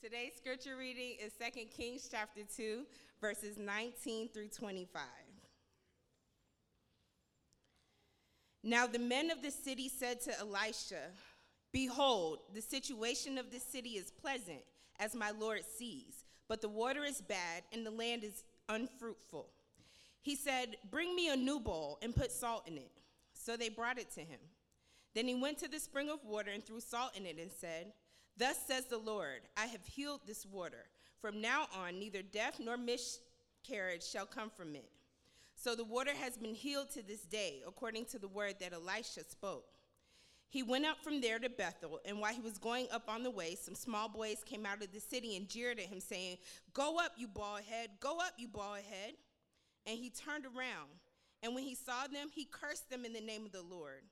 Today's scripture reading is 2 Kings chapter 2, verses 19 through 25. Now the men of the city said to Elisha, Behold, the situation of this city is pleasant, as my Lord sees, but the water is bad and the land is unfruitful. He said, Bring me a new bowl and put salt in it. So they brought it to him. Then he went to the spring of water and threw salt in it and said, Thus says the Lord, I have healed this water. From now on, neither death nor miscarriage shall come from it. So the water has been healed to this day, according to the word that Elisha spoke. He went up from there to Bethel, and while he was going up on the way, some small boys came out of the city and jeered at him, saying, Go up, you bald head, go up, you bald head. And he turned around, and when he saw them, he cursed them in the name of the Lord.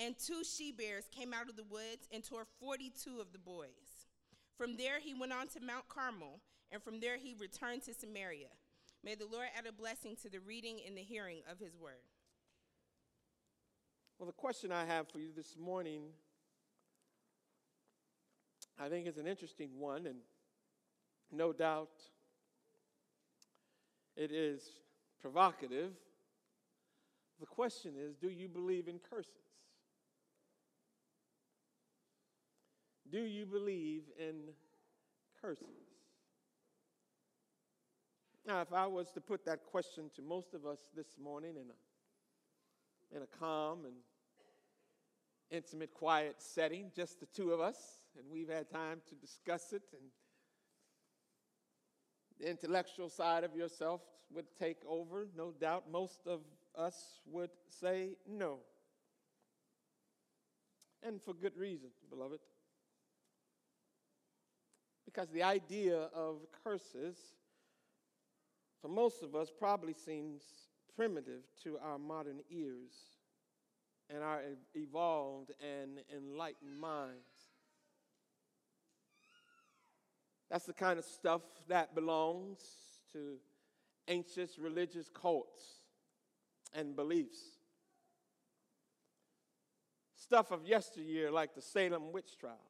And two she bears came out of the woods and tore 42 of the boys. From there he went on to Mount Carmel, and from there he returned to Samaria. May the Lord add a blessing to the reading and the hearing of his word. Well, the question I have for you this morning, I think is an interesting one, and no doubt it is provocative. The question is do you believe in curses? Do you believe in curses? Now, if I was to put that question to most of us this morning in a, in a calm and intimate, quiet setting, just the two of us, and we've had time to discuss it, and the intellectual side of yourself would take over, no doubt most of us would say no. And for good reason, beloved. Because the idea of curses, for most of us, probably seems primitive to our modern ears and our evolved and enlightened minds. That's the kind of stuff that belongs to ancient religious cults and beliefs. Stuff of yesteryear, like the Salem witch trials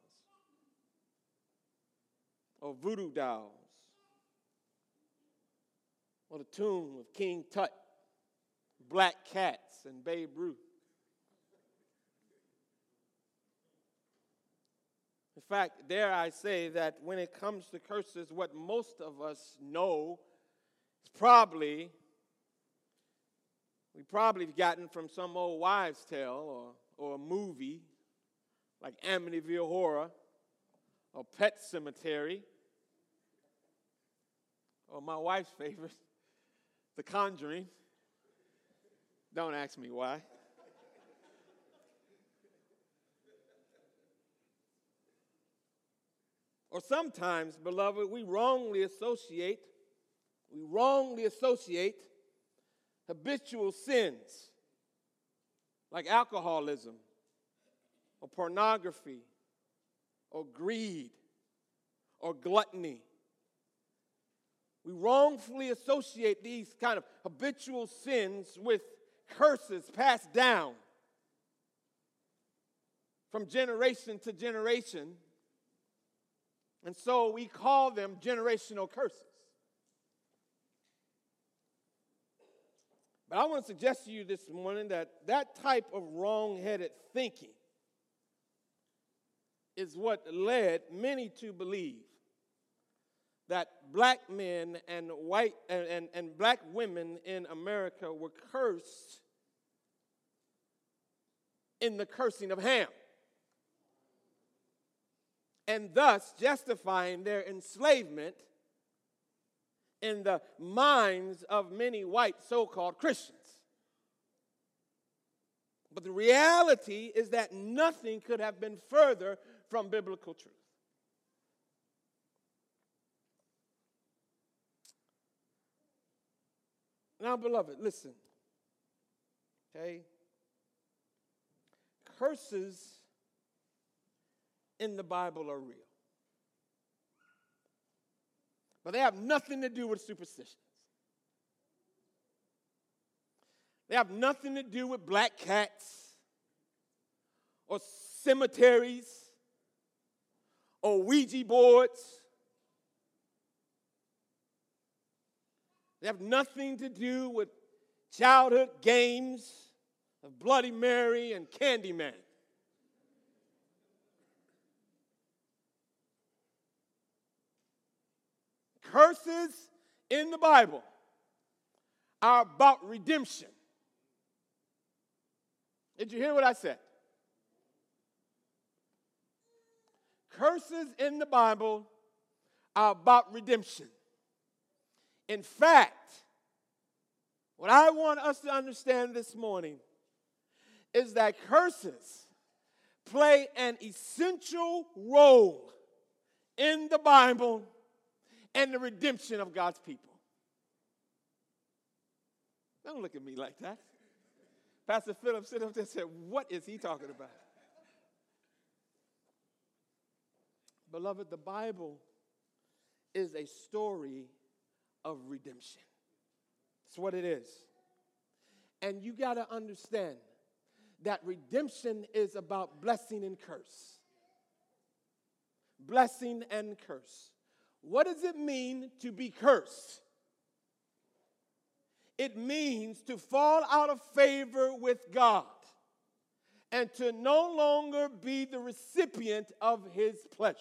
or voodoo dolls, or the tomb of King Tut, black cats, and Babe Ruth. In fact, dare I say that when it comes to curses, what most of us know is probably, we probably have gotten from some old wives' tale or, or a movie like Amityville Horror or Pet Sematary or my wife's favorite, The Conjuring. Don't ask me why. or sometimes, beloved, we wrongly associate, we wrongly associate habitual sins like alcoholism or pornography or greed or gluttony we wrongfully associate these kind of habitual sins with curses passed down from generation to generation. And so we call them generational curses. But I want to suggest to you this morning that that type of wrong headed thinking is what led many to believe that black men and white and, and, and black women in America were cursed in the cursing of Ham. And thus justifying their enslavement in the minds of many white so called Christians. But the reality is that nothing could have been further from biblical truth. Now, beloved, listen. Okay? Curses in the Bible are real. But they have nothing to do with superstitions. They have nothing to do with black cats or cemeteries or Ouija boards They have nothing to do with childhood games of Bloody Mary and Candyman. Curses in the Bible are about redemption. Did you hear what I said? Curses in the Bible are about redemption. In fact, what I want us to understand this morning is that curses play an essential role in the Bible and the redemption of God's people. Don't look at me like that. Pastor Philip stood up there and said, What is he talking about? Beloved, the Bible is a story of redemption. That's what it is. And you got to understand that redemption is about blessing and curse. Blessing and curse. What does it mean to be cursed? It means to fall out of favor with God and to no longer be the recipient of his pleasure.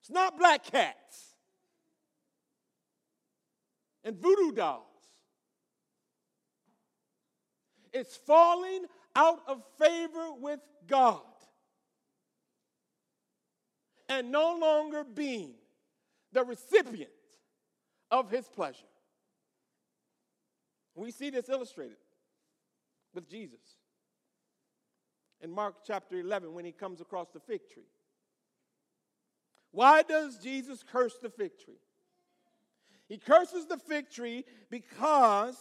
It's not black cats and voodoo dolls. It's falling out of favor with God and no longer being the recipient of his pleasure. We see this illustrated with Jesus in Mark chapter 11 when he comes across the fig tree. Why does Jesus curse the fig tree? He curses the fig tree because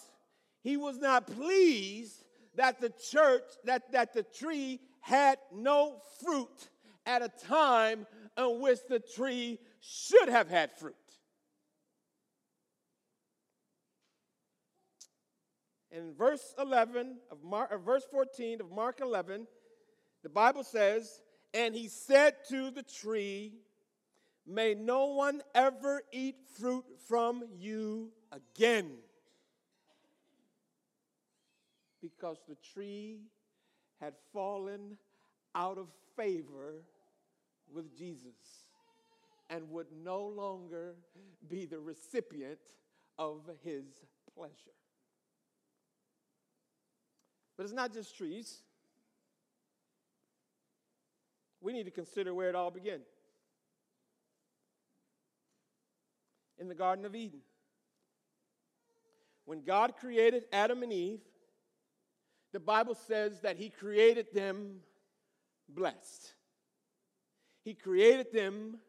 he was not pleased that the church, that, that the tree had no fruit at a time in which the tree should have had fruit. In verse 11 of Mark, verse 14 of Mark 11, the Bible says, And he said to the tree, May no one ever eat fruit from you again. Because the tree had fallen out of favor with Jesus and would no longer be the recipient of his pleasure. But it's not just trees. We need to consider where it all began. In the Garden of Eden. When God created Adam and Eve, the Bible says that He created them blessed. He created them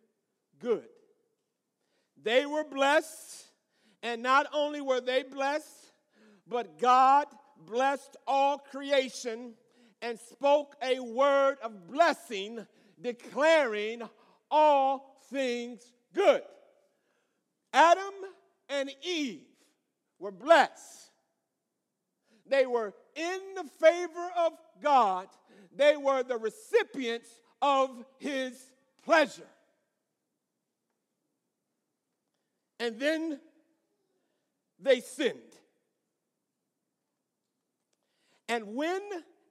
good. They were blessed, and not only were they blessed, but God blessed all creation and spoke a word of blessing, declaring all things good. Adam and Eve were blessed. They were in the favor of God. They were the recipients of his pleasure. And then they sinned. And when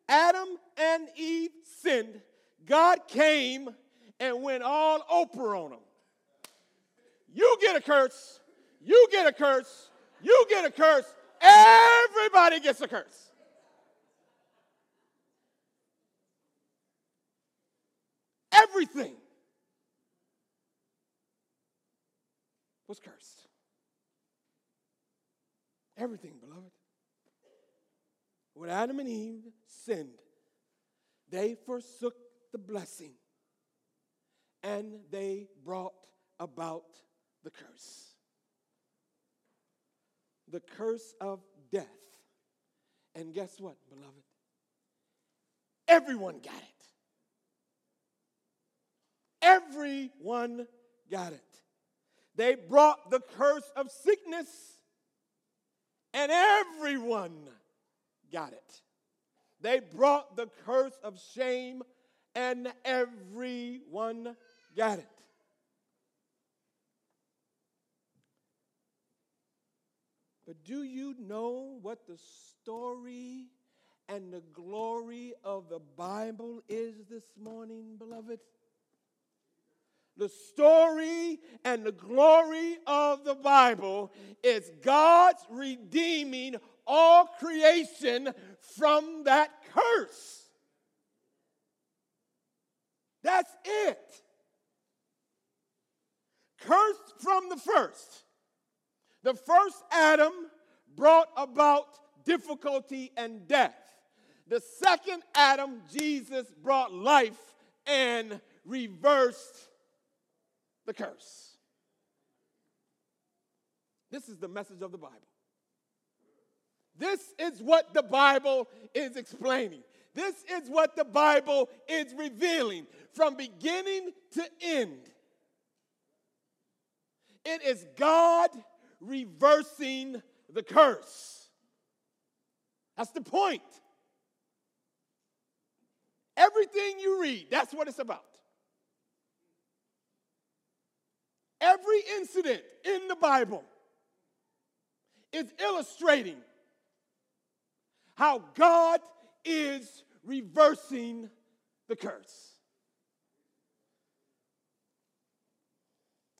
Adam and Eve sinned, God came and went all Oprah on them. You get a curse, you get a curse, you get a curse, everybody gets a curse. everything was cursed. Everything, beloved. When Adam and Eve sinned, they forsook the blessing and they brought about the curse. The curse of death. And guess what, beloved? Everyone got it. Everyone got it. They brought the curse of sickness, and everyone got it. They brought the curse of shame, and everyone got it. Do you know what the story and the glory of the Bible is this morning, beloved? The story and the glory of the Bible is God's redeeming all creation from that curse. That's it. Cursed from the first. The first Adam brought about difficulty and death. The second Adam, Jesus, brought life and reversed the curse. This is the message of the Bible. This is what the Bible is explaining. This is what the Bible is revealing from beginning to end. It is God reversing the curse. That's the point. Everything you read, that's what it's about. Every incident in the Bible is illustrating how God is reversing the curse.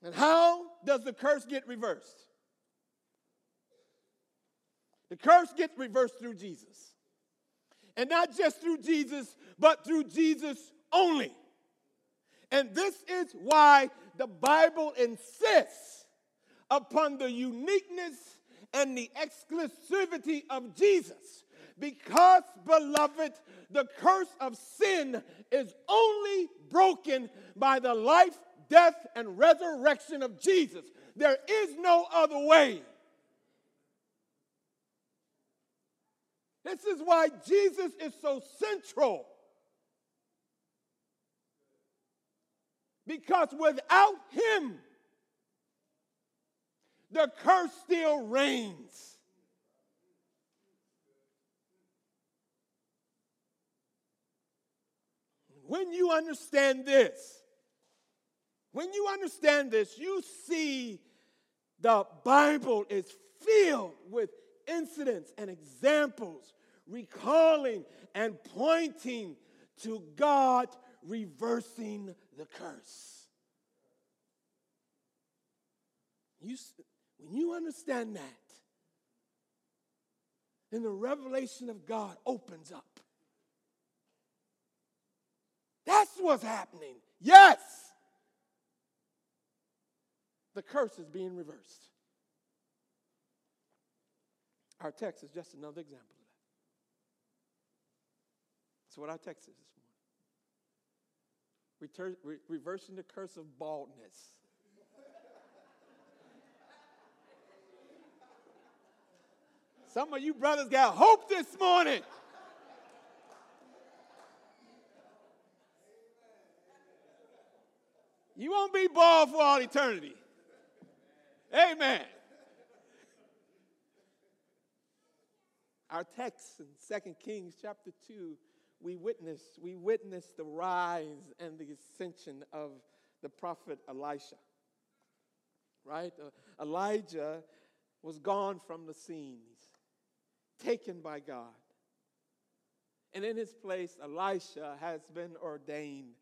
And how does the curse get reversed? The curse gets reversed through Jesus. And not just through Jesus, but through Jesus only. And this is why the Bible insists upon the uniqueness and the exclusivity of Jesus. Because, beloved, the curse of sin is only broken by the life, death, and resurrection of Jesus. There is no other way. This is why Jesus is so central. Because without him, the curse still reigns. When you understand this, when you understand this, you see the Bible is filled with incidents and examples recalling and pointing to God reversing the curse. You, when you understand that, then the revelation of God opens up. That's what's happening. Yes. The curse is being reversed. Our text is just another example. That's what I texted this morning. Retur- re- reversing the curse of baldness. Some of you brothers got hope this morning. You won't be bald for all eternity. Amen. Our text in 2 Kings chapter 2, we witness, we witness the rise and the ascension of the prophet Elisha. Right? Uh, Elijah was gone from the scene, taken by God. And in his place, Elisha has been ordained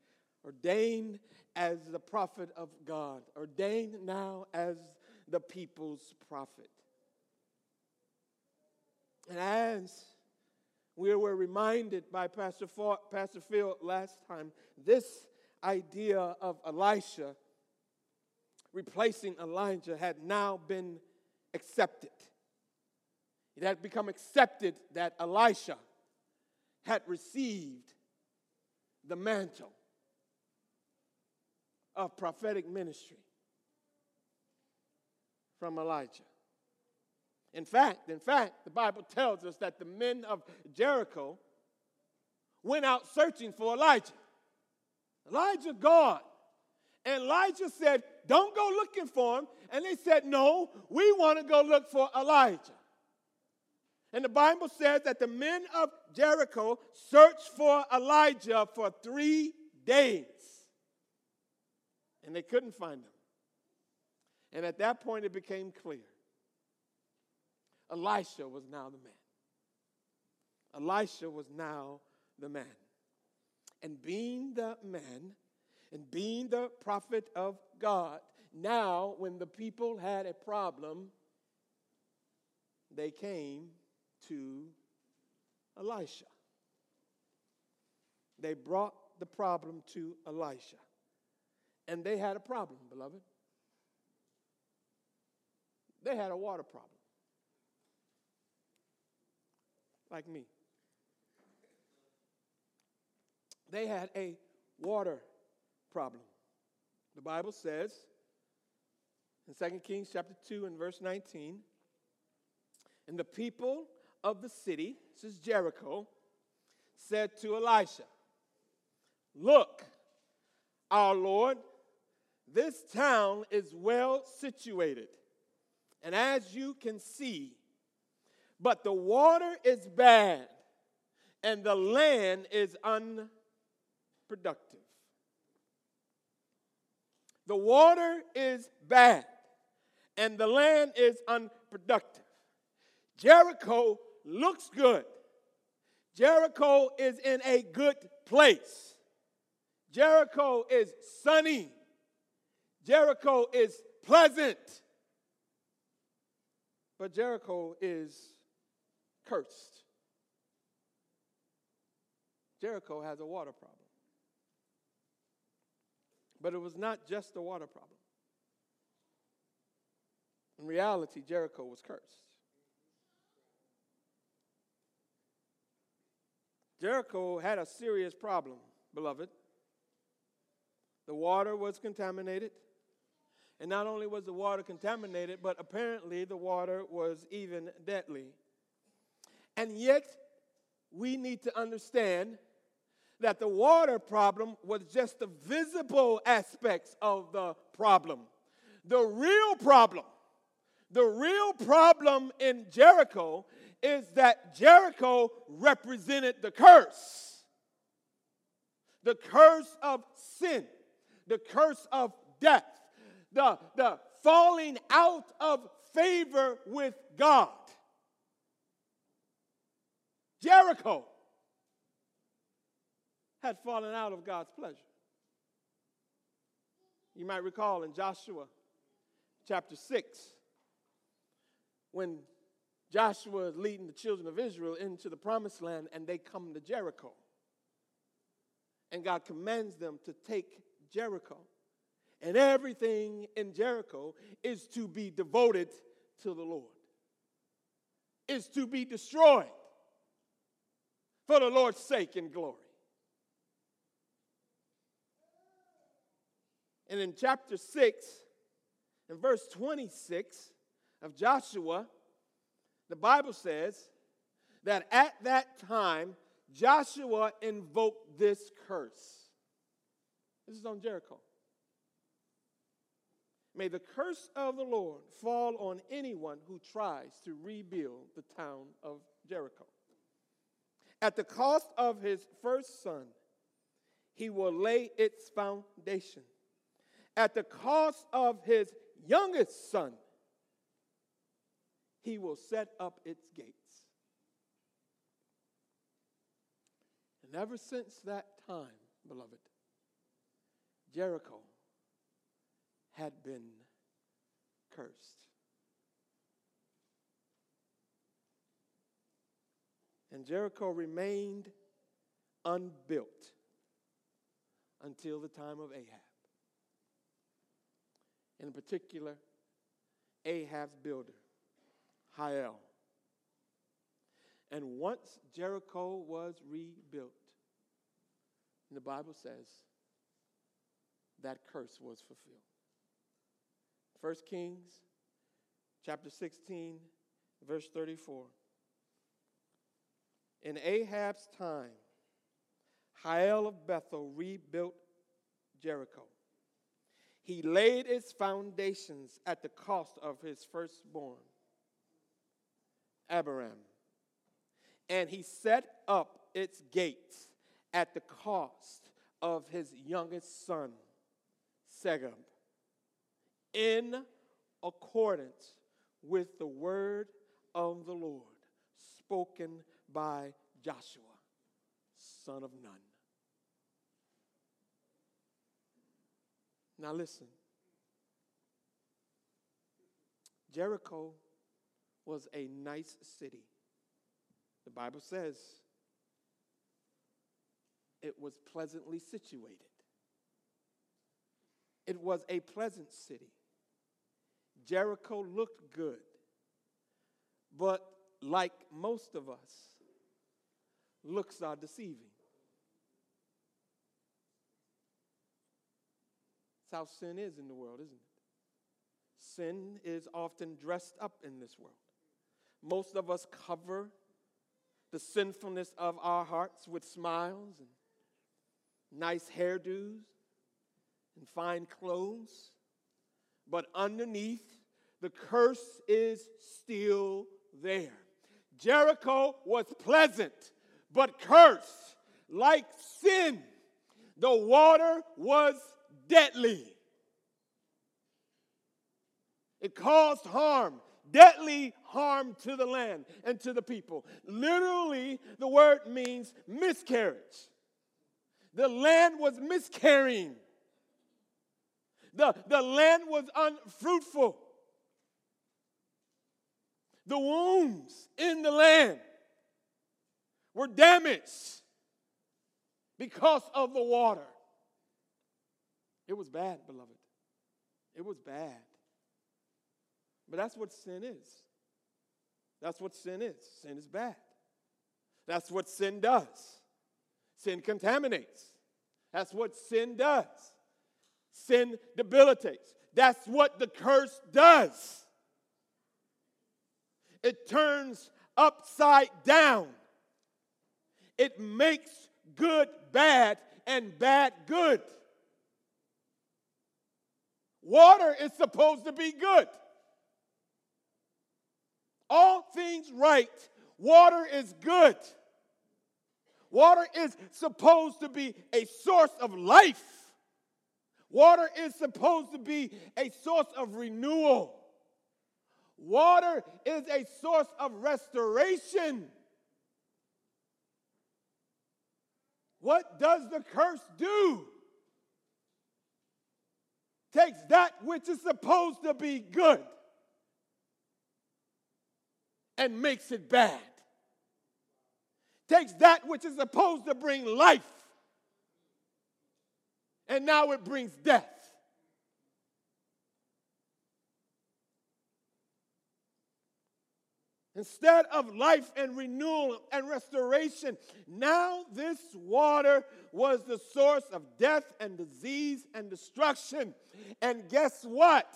ordained as the prophet of God, ordained now as the people's prophet. And as we were reminded by Pastor, Ford, Pastor Phil last time, this idea of Elisha replacing Elijah had now been accepted. It had become accepted that Elisha had received the mantle of prophetic ministry from Elijah. In fact, in fact, the Bible tells us that the men of Jericho went out searching for Elijah. Elijah gone. And Elijah said, Don't go looking for him. And they said, No, we want to go look for Elijah. And the Bible says that the men of Jericho searched for Elijah for three days and they couldn't find him. And at that point, it became clear Elisha was now the man. Elisha was now the man. And being the man, and being the prophet of God, now when the people had a problem, they came to Elisha. They brought the problem to Elisha. And they had a problem, beloved. They had a water problem. Like me. They had a water problem. The Bible says in 2 Kings chapter 2 and verse 19, and the people of the city, this is Jericho, said to Elisha, Look, our Lord, this town is well situated, and as you can see, but the water is bad, and the land is unproductive. The water is bad, and the land is unproductive. Jericho looks good. Jericho is in a good place. Jericho is sunny. Jericho is pleasant. But Jericho is cursed. Jericho has a water problem. But it was not just a water problem. In reality, Jericho was cursed. Jericho had a serious problem, beloved. The water was contaminated. And not only was the water contaminated, but apparently the water was even deadly. And yet, we need to understand that the water problem was just the visible aspects of the problem. The real problem, the real problem in Jericho is that Jericho represented the curse. The curse of sin, the curse of death, the, the falling out of favor with God. Jericho had fallen out of God's pleasure. You might recall in Joshua chapter 6, when Joshua is leading the children of Israel into the promised land and they come to Jericho. And God commands them to take Jericho. And everything in Jericho is to be devoted to the Lord, is to be destroyed for the Lord's sake and glory. And in chapter 6, in verse 26 of Joshua, the Bible says that at that time, Joshua invoked this curse. This is on Jericho. May the curse of the Lord fall on anyone who tries to rebuild the town of Jericho. At the cost of his first son, he will lay its foundation. At the cost of his youngest son, he will set up its gates. And ever since that time, beloved, Jericho had been cursed. And Jericho remained unbuilt until the time of Ahab. In particular, Ahab's builder, Hiel. And once Jericho was rebuilt, the Bible says that curse was fulfilled. 1 Kings chapter 16, verse 34. In Ahab's time, Hiel of Bethel rebuilt Jericho. He laid its foundations at the cost of his firstborn, Abiram. And he set up its gates at the cost of his youngest son, Segub, in accordance with the word of the Lord spoken by Joshua, son of Nun. Now listen. Jericho was a nice city. The Bible says it was pleasantly situated. It was a pleasant city. Jericho looked good. But like most of us, looks are deceiving. That's how sin is in the world, isn't it? Sin is often dressed up in this world. Most of us cover the sinfulness of our hearts with smiles and nice hairdos and fine clothes. But underneath, the curse is still there. Jericho was pleasant, but cursed like sin. The water was deadly. It caused harm, deadly harm to the land and to the people. Literally, the word means miscarriage. The land was miscarrying. The, the land was unfruitful. The wombs in the land were damaged because of the water. It was bad, beloved. It was bad. But that's what sin is. That's what sin is. Sin is bad. That's what sin does. Sin contaminates. That's what sin does. Sin debilitates. That's what the curse does. It turns upside down. It makes good bad and bad good. Water is supposed to be good. All things right. Water is good. Water is supposed to be a source of life. Water is supposed to be a source of renewal. Water is a source of restoration. What does the curse do? Takes that which is supposed to be good and makes it bad. Takes that which is supposed to bring life and now it brings death. Instead of life and renewal and restoration, now this water was the source of death and disease and destruction. And guess what?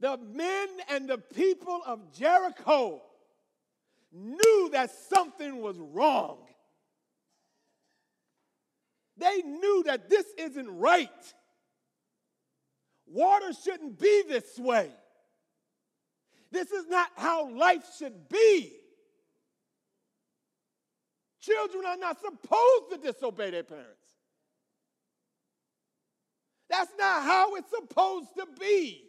The men and the people of Jericho knew that something was wrong. They knew that this isn't right. Water shouldn't be this way. This is not how life should be. Children are not supposed to disobey their parents. That's not how it's supposed to be.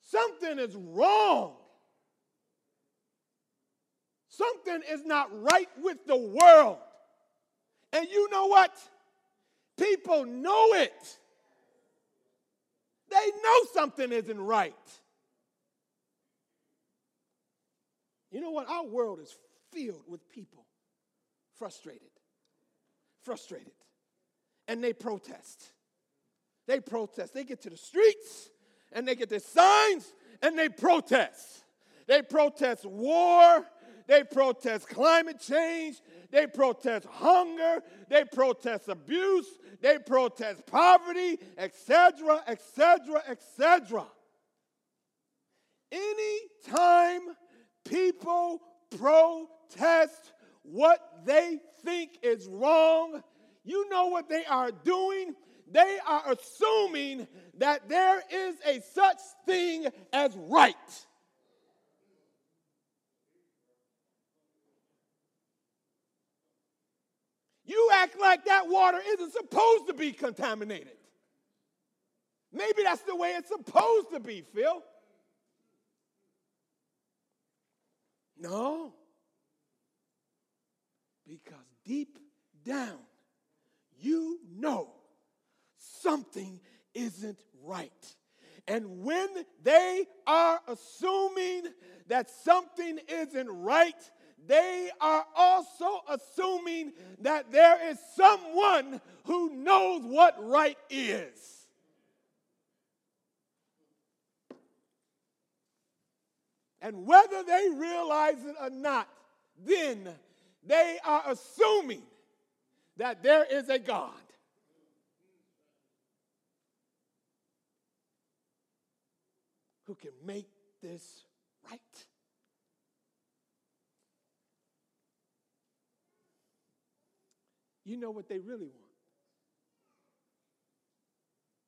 Something is wrong. Something is not right with the world. And you know what? People know it. They know something isn't right. You know what? Our world is filled with people frustrated, frustrated, and they protest. They protest. They get to the streets and they get their signs and they protest. They protest war. They protest climate change. They protest hunger. They protest abuse. They protest poverty, etc., etc., etc. Anytime people protest what they think is wrong, you know what they are doing? They are assuming that there is a such thing as right. You act like that water isn't supposed to be contaminated. Maybe that's the way it's supposed to be, Phil. No. Because deep down, you know something isn't right. And when they are assuming that something isn't right, they are also assuming that there is someone who knows what right is. And whether they realize it or not, then they are assuming that there is a God. Who can make this right? You know what they really want.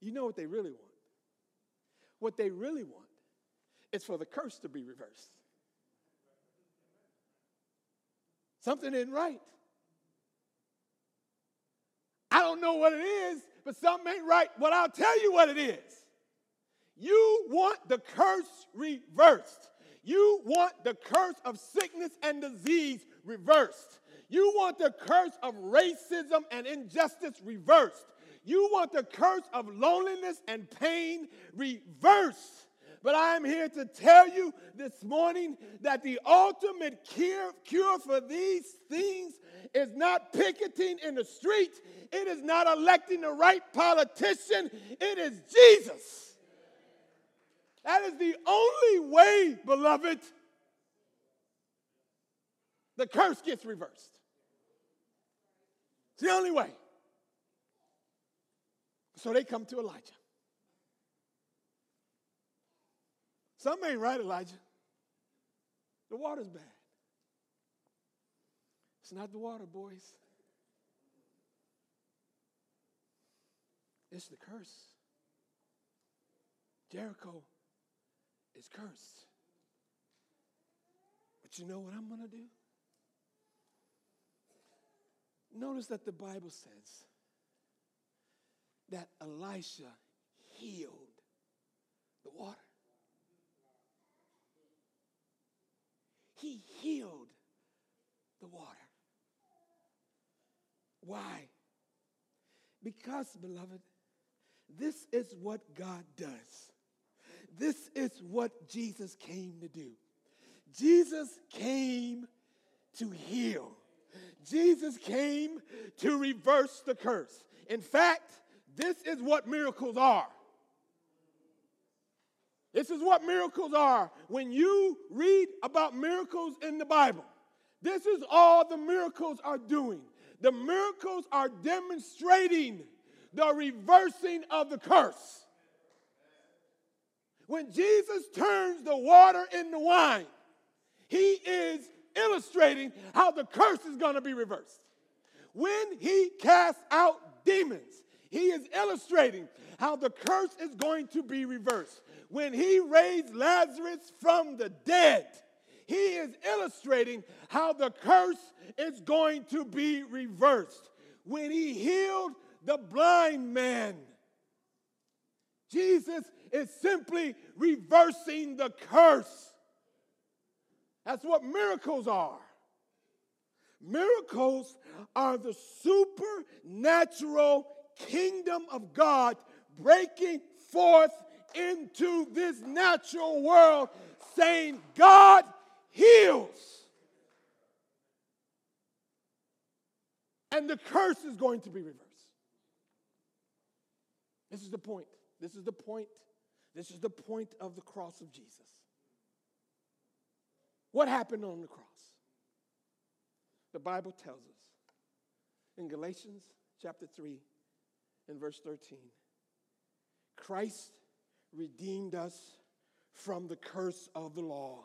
You know what they really want. What they really want is for the curse to be reversed. Something isn't right. I don't know what it is, but something ain't right. But I'll tell you what it is. You want the curse reversed. You want the curse of sickness and disease reversed. You want the curse of racism and injustice reversed. You want the curse of loneliness and pain reversed. But I'm here to tell you this morning that the ultimate cure, cure for these things is not picketing in the street, it is not electing the right politician, it is Jesus. That is the only way, beloved, the curse gets reversed. It's the only way. So they come to Elijah. Something ain't right, Elijah. The water's bad. It's not the water, boys. It's the curse. Jericho is cursed. But you know what I'm going to do? Notice that the Bible says that Elisha healed the water. He healed the water. Why? Because, beloved, this is what God does. This is what Jesus came to do. Jesus came to heal. Jesus came to reverse the curse. In fact, this is what miracles are. This is what miracles are. When you read about miracles in the Bible, this is all the miracles are doing. The miracles are demonstrating the reversing of the curse. When Jesus turns the water into wine, he is illustrating how the curse is going to be reversed. When he casts out demons, he is illustrating how the curse is going to be reversed. When he raised Lazarus from the dead, he is illustrating how the curse is going to be reversed. When he healed the blind man, Jesus is simply reversing the curse. That's what miracles are. Miracles are the supernatural kingdom of God breaking forth into this natural world, saying, God heals. And the curse is going to be reversed. This is the point. This is the point. This is the point of the cross of Jesus. What happened on the cross? The Bible tells us in Galatians chapter 3 and verse 13 Christ redeemed us from the curse of the law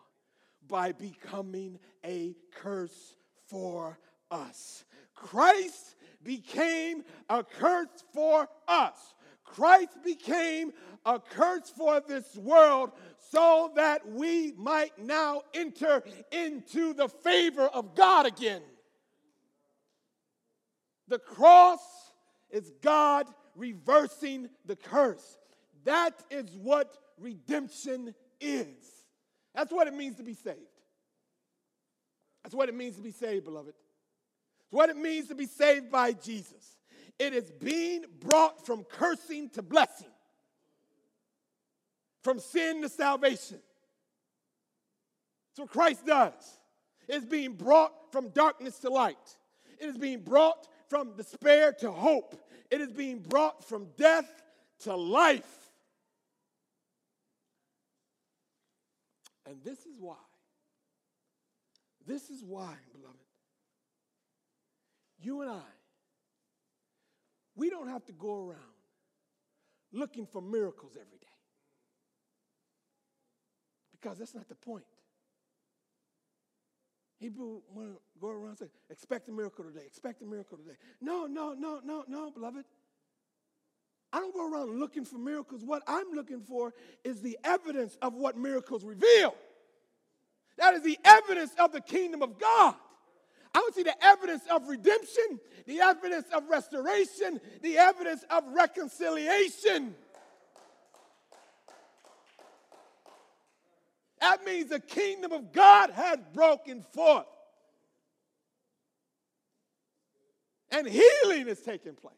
by becoming a curse for us. Christ became a curse for us. Christ became a curse for this world so that we might now enter into the favor of God again. The cross is God reversing the curse. That is what redemption is. That's what it means to be saved. That's what it means to be saved, beloved. It's what it means to be saved by Jesus. It is being brought from cursing to blessing, from sin to salvation. That's what Christ does. It's being brought from darkness to light. It is being brought from despair to hope. It is being brought from death to life. And this is why. This is why, beloved. You and I, we don't have to go around looking for miracles every day. Because that's not the point. People want to go around and say, expect a miracle today, expect a miracle today. No, no, no, no, no, beloved. I don't go around looking for miracles. What I'm looking for is the evidence of what miracles reveal. That is the evidence of the kingdom of God. I would see the evidence of redemption, the evidence of restoration, the evidence of reconciliation. That means the kingdom of God has broken forth. And healing is taking place.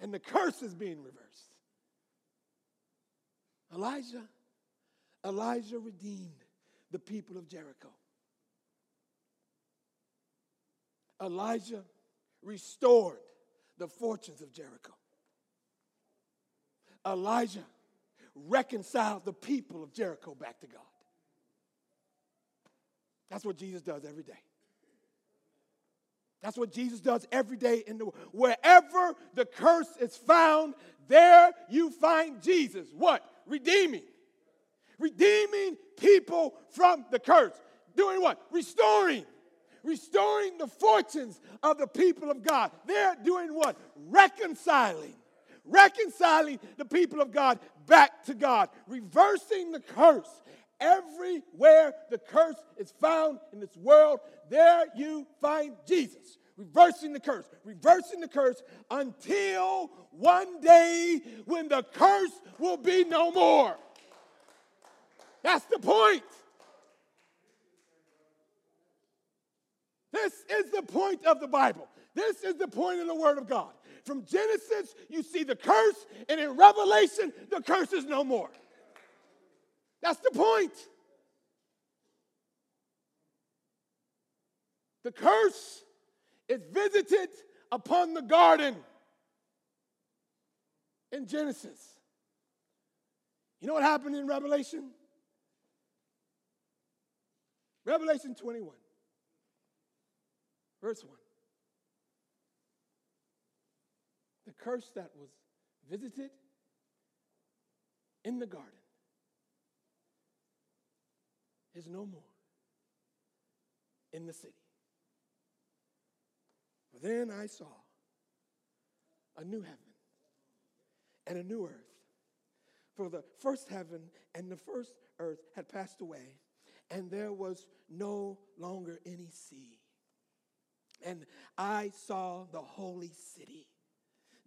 And the curse is being reversed. Elijah, Elijah redeemed the people of Jericho. Elijah restored the fortunes of Jericho. Elijah reconciled the people of Jericho back to God. That's what Jesus does every day. That's what Jesus does every day in the world. Wherever the curse is found, there you find Jesus. What? Redeeming. Redeeming people from the curse. Doing what? Restoring. Restoring the fortunes of the people of God. They're doing what? Reconciling reconciling the people of God back to God, reversing the curse. Everywhere the curse is found in this world, there you find Jesus. Reversing the curse, reversing the curse until one day when the curse will be no more. That's the point. This is the point of the Bible. This is the point of the Word of God. From Genesis, you see the curse, and in Revelation, the curse is no more. That's the point. The curse is visited upon the garden in Genesis. You know what happened in Revelation? Revelation 21, verse 1. the curse that was visited in the garden is no more in the city. Then I saw a new heaven and a new earth. For the first heaven and the first earth had passed away, and there was no longer any sea. And I saw the holy city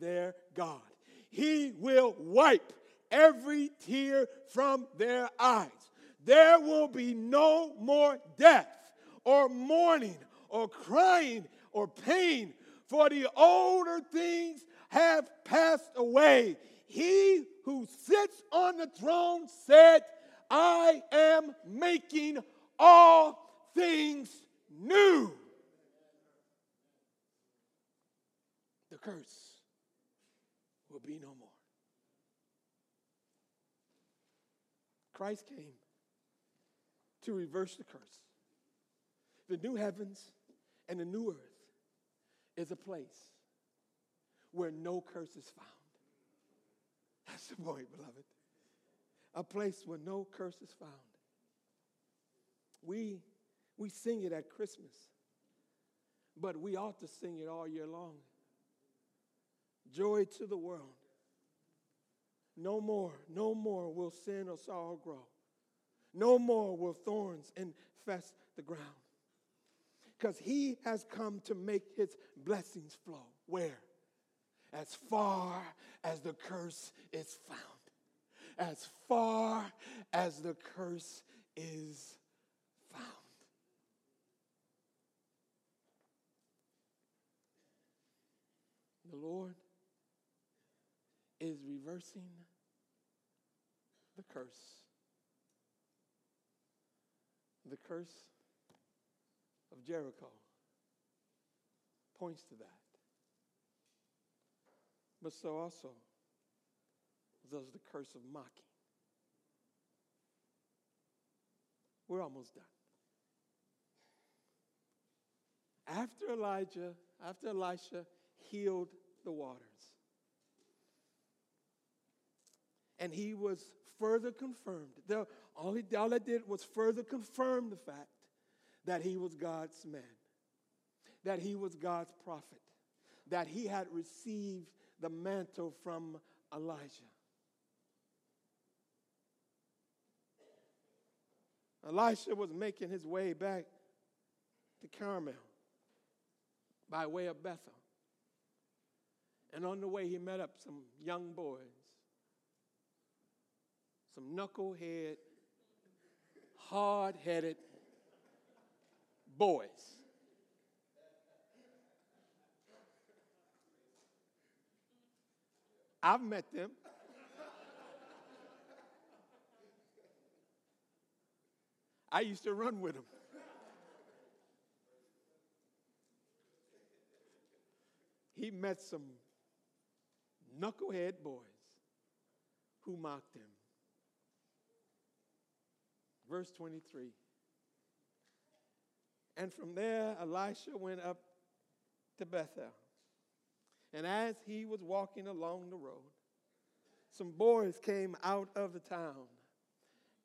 their God. He will wipe every tear from their eyes. There will be no more death or mourning or crying or pain, for the older things have passed away. He who sits on the throne said, I am making all things new. The curse will be no more. Christ came to reverse the curse. The new heavens and the new earth is a place where no curse is found. That's the point, beloved. A place where no curse is found. We, we sing it at Christmas, but we ought to sing it all year long. Joy to the world. No more, no more will sin or sorrow grow. No more will thorns infest the ground. Because he has come to make his blessings flow. Where? As far as the curse is found. As far as the curse is found. The Lord is reversing curse. The curse of Jericho points to that. But so also does the curse of mocking. We're almost done. After Elijah, after Elisha healed the waters, and he was further confirmed. The all it did was further confirm the fact that he was God's man, that he was God's prophet, that he had received the mantle from Elijah. Elisha was making his way back to Carmel by way of Bethel. And on the way, he met up some young boys, some knucklehead, hard headed boys. I've met them. I used to run with them. He met some knucklehead boys who mocked him. Verse 23. And from there, Elisha went up to Bethel. And as he was walking along the road, some boys came out of the town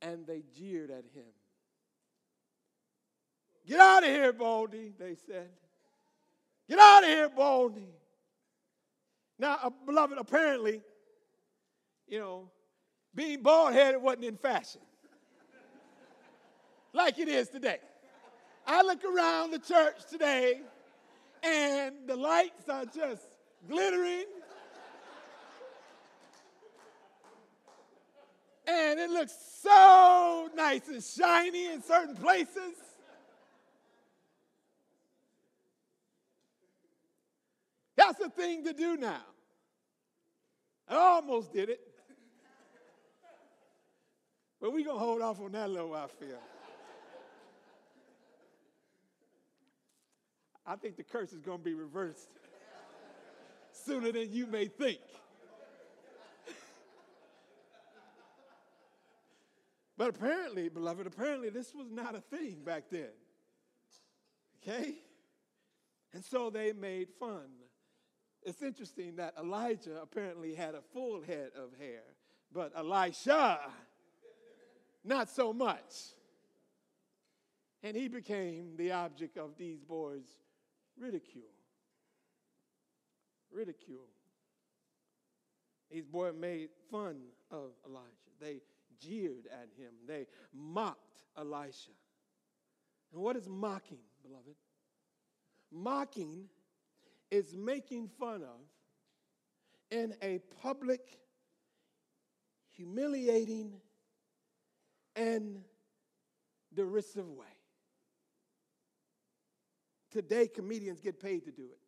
and they jeered at him. Get out of here, Baldy, they said. Get out of here, Baldy. Now, uh, beloved, apparently, you know, being bald headed wasn't in fashion like it is today. I look around the church today and the lights are just glittering. And it looks so nice and shiny in certain places. That's the thing to do now. I almost did it. But we're going to hold off on that a little while, I feel. I think the curse is going to be reversed sooner than you may think. but apparently, beloved, apparently this was not a thing back then. Okay? And so they made fun. It's interesting that Elijah apparently had a full head of hair, but Elisha, not so much. And he became the object of these boys' ridicule. Ridicule. These boys made fun of Elijah. They jeered at him. They mocked Elisha. And what is mocking, beloved? Mocking is making fun of in a public, humiliating, and derisive way. Today, comedians get paid to do it.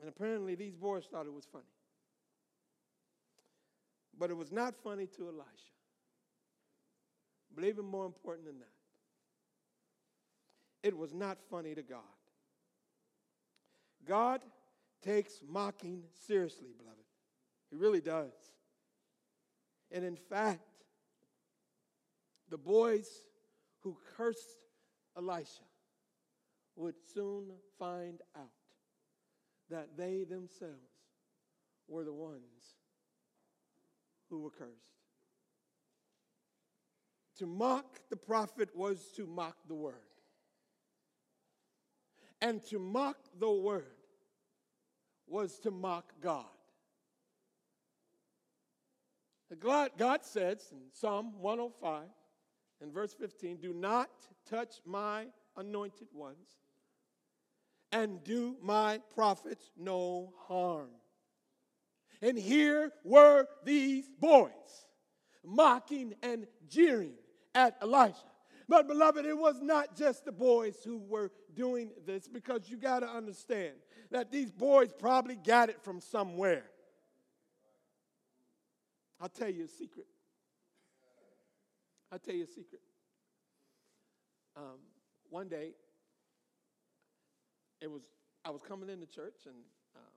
And apparently, these boys thought it was funny. But it was not funny to Elisha. But even more important than that, it was not funny to God. God takes mocking seriously, beloved. He really does. And in fact, the boys who cursed Elisha would soon find out that they themselves were the ones who were cursed. To mock the prophet was to mock the word. And to mock the word was to mock God. God, says in Psalm 105 in verse 15, Do not touch my anointed ones and do my prophets no harm. And here were these boys mocking and jeering at Elijah. But, beloved, it was not just the boys who were doing this because you got to understand that these boys probably got it from somewhere. I'll tell you a secret. I'll tell you a secret. Um, one day, it was I was coming into church, and um,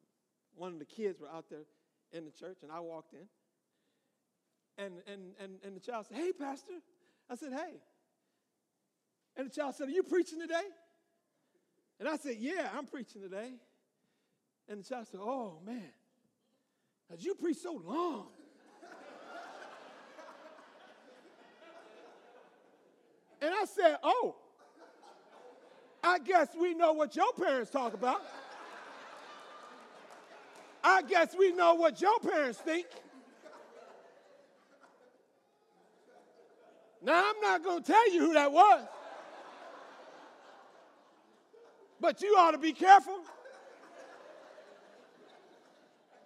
one of the kids were out there in the church, and I walked in, and and and and the child said, "Hey, pastor," I said, "Hey," and the child said, "Are you preaching today?" And I said, "Yeah, I'm preaching today." And the child said, "Oh man, cause you preach so long." And I said, Oh, I guess we know what your parents talk about. I guess we know what your parents think. Now, I'm not going to tell you who that was. But you ought to be careful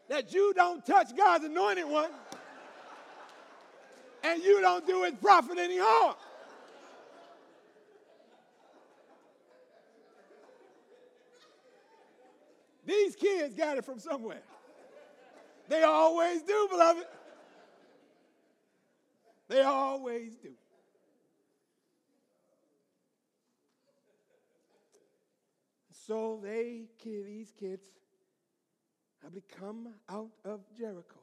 that you don't touch God's anointed one and you don't do his prophet any harm. These kids got it from somewhere. They always do, beloved. They always do. So they, these kids, have come out of Jericho,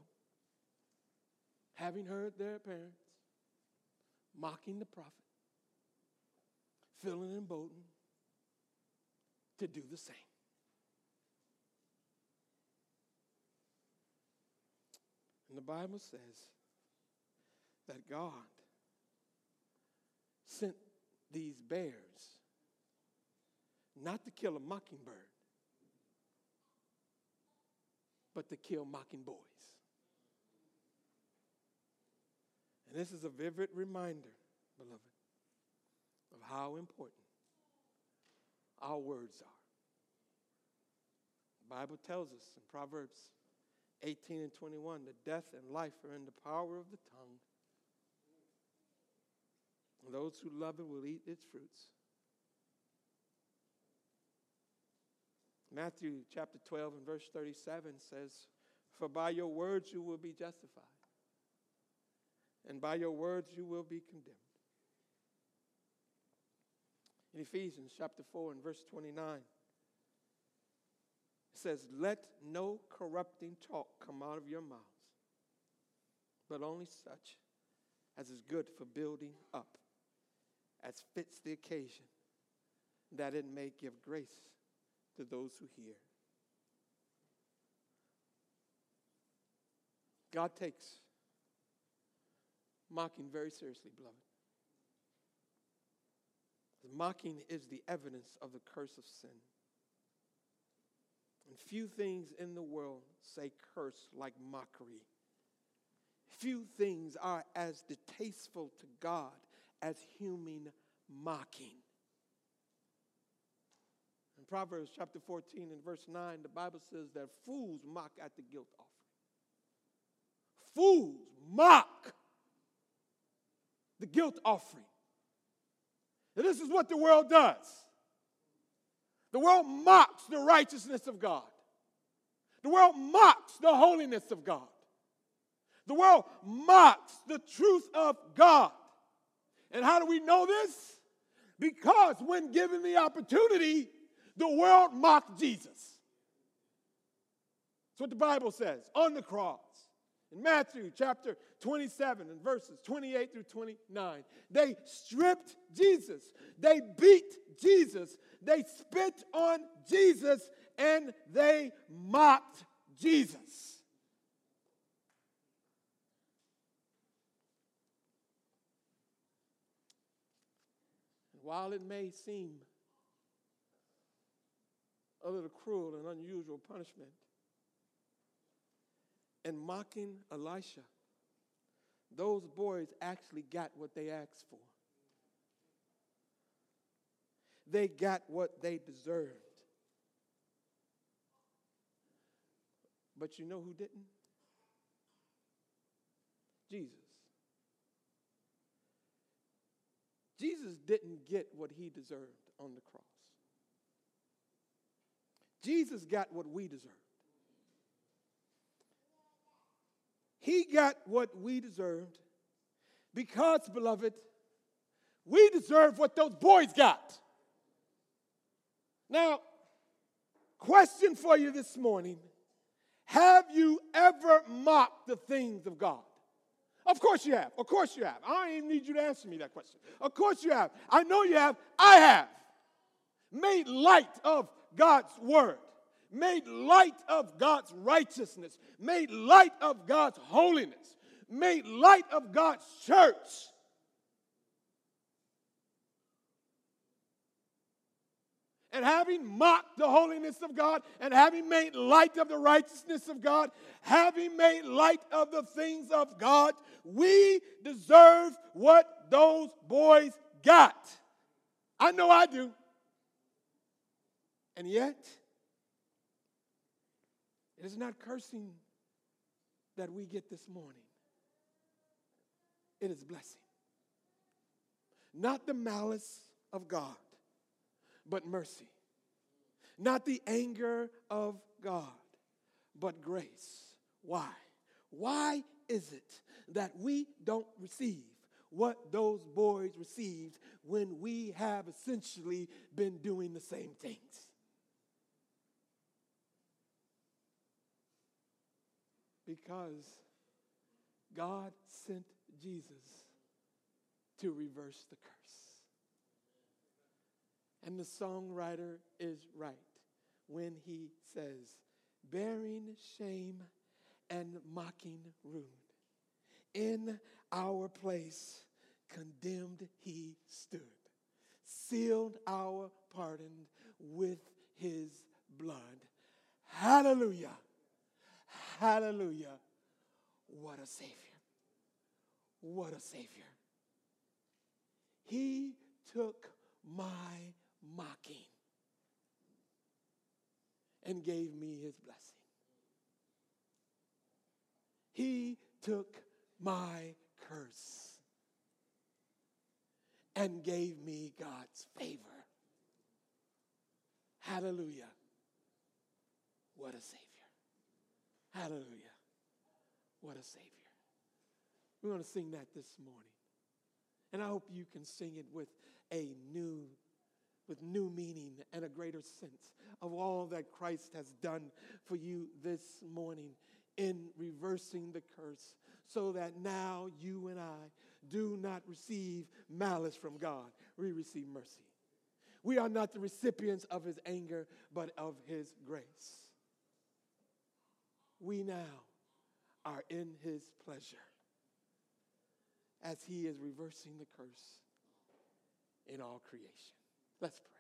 having heard their parents mocking the prophet, feeling emboldened to do the same. And the Bible says that God sent these bears not to kill a mockingbird, but to kill mocking boys. And this is a vivid reminder, beloved, of how important our words are. The Bible tells us in Proverbs 18 and 21 the death and life are in the power of the tongue. And those who love it will eat its fruits. Matthew chapter 12 and verse 37 says, For by your words you will be justified, and by your words you will be condemned. In Ephesians chapter 4 and verse 29, it says, Let no corrupting talk come out of your mouths, but only such as is good for building up, as fits the occasion, that it may give grace to those who hear. God takes mocking very seriously, beloved. Mocking is the evidence of the curse of sin. And few things in the world say curse like mockery. Few things are as distasteful to God as human mocking. In Proverbs chapter 14 and verse 9, the Bible says that fools mock at the guilt offering. Fools mock the guilt offering. And this is what the world does. The world mocks the righteousness of God. The world mocks the holiness of God. The world mocks the truth of God. And how do we know this? Because when given the opportunity, the world mocked Jesus. That's what the Bible says on the cross. In Matthew chapter 27 and verses 28 through 29, they stripped Jesus. They beat Jesus. They spit on Jesus and they mocked Jesus. while it may seem a little cruel and unusual punishment, and mocking Elisha, those boys actually got what they asked for. They got what they deserved. But you know who didn't? Jesus. Jesus didn't get what he deserved on the cross. Jesus got what we deserved. He got what we deserved because, beloved, we deserve what those boys got. Now, question for you this morning Have you ever mocked the things of God? Of course you have. Of course you have. I don't even need you to answer me that question. Of course you have. I know you have. I have. Made light of God's word, made light of God's righteousness, made light of God's holiness, made light of God's church. And having mocked the holiness of God, and having made light of the righteousness of God, having made light of the things of God, we deserve what those boys got. I know I do. And yet, it is not cursing that we get this morning, it is blessing. Not the malice of God but mercy. Not the anger of God, but grace. Why? Why is it that we don't receive what those boys received when we have essentially been doing the same things? Because God sent Jesus to reverse the curse. And the songwriter is right when he says, bearing shame and mocking ruin. In our place, condemned he stood, sealed our pardon with his blood. Hallelujah! Hallelujah! What a Savior! What a Savior! He took my mocking and gave me his blessing. He took my curse and gave me God's favor. Hallelujah. What a Savior. Hallelujah. What a Savior. We're going to sing that this morning. And I hope you can sing it with a new with new meaning and a greater sense of all that Christ has done for you this morning in reversing the curse so that now you and I do not receive malice from God. We receive mercy. We are not the recipients of his anger, but of his grace. We now are in his pleasure as he is reversing the curse in all creation. Let's pray.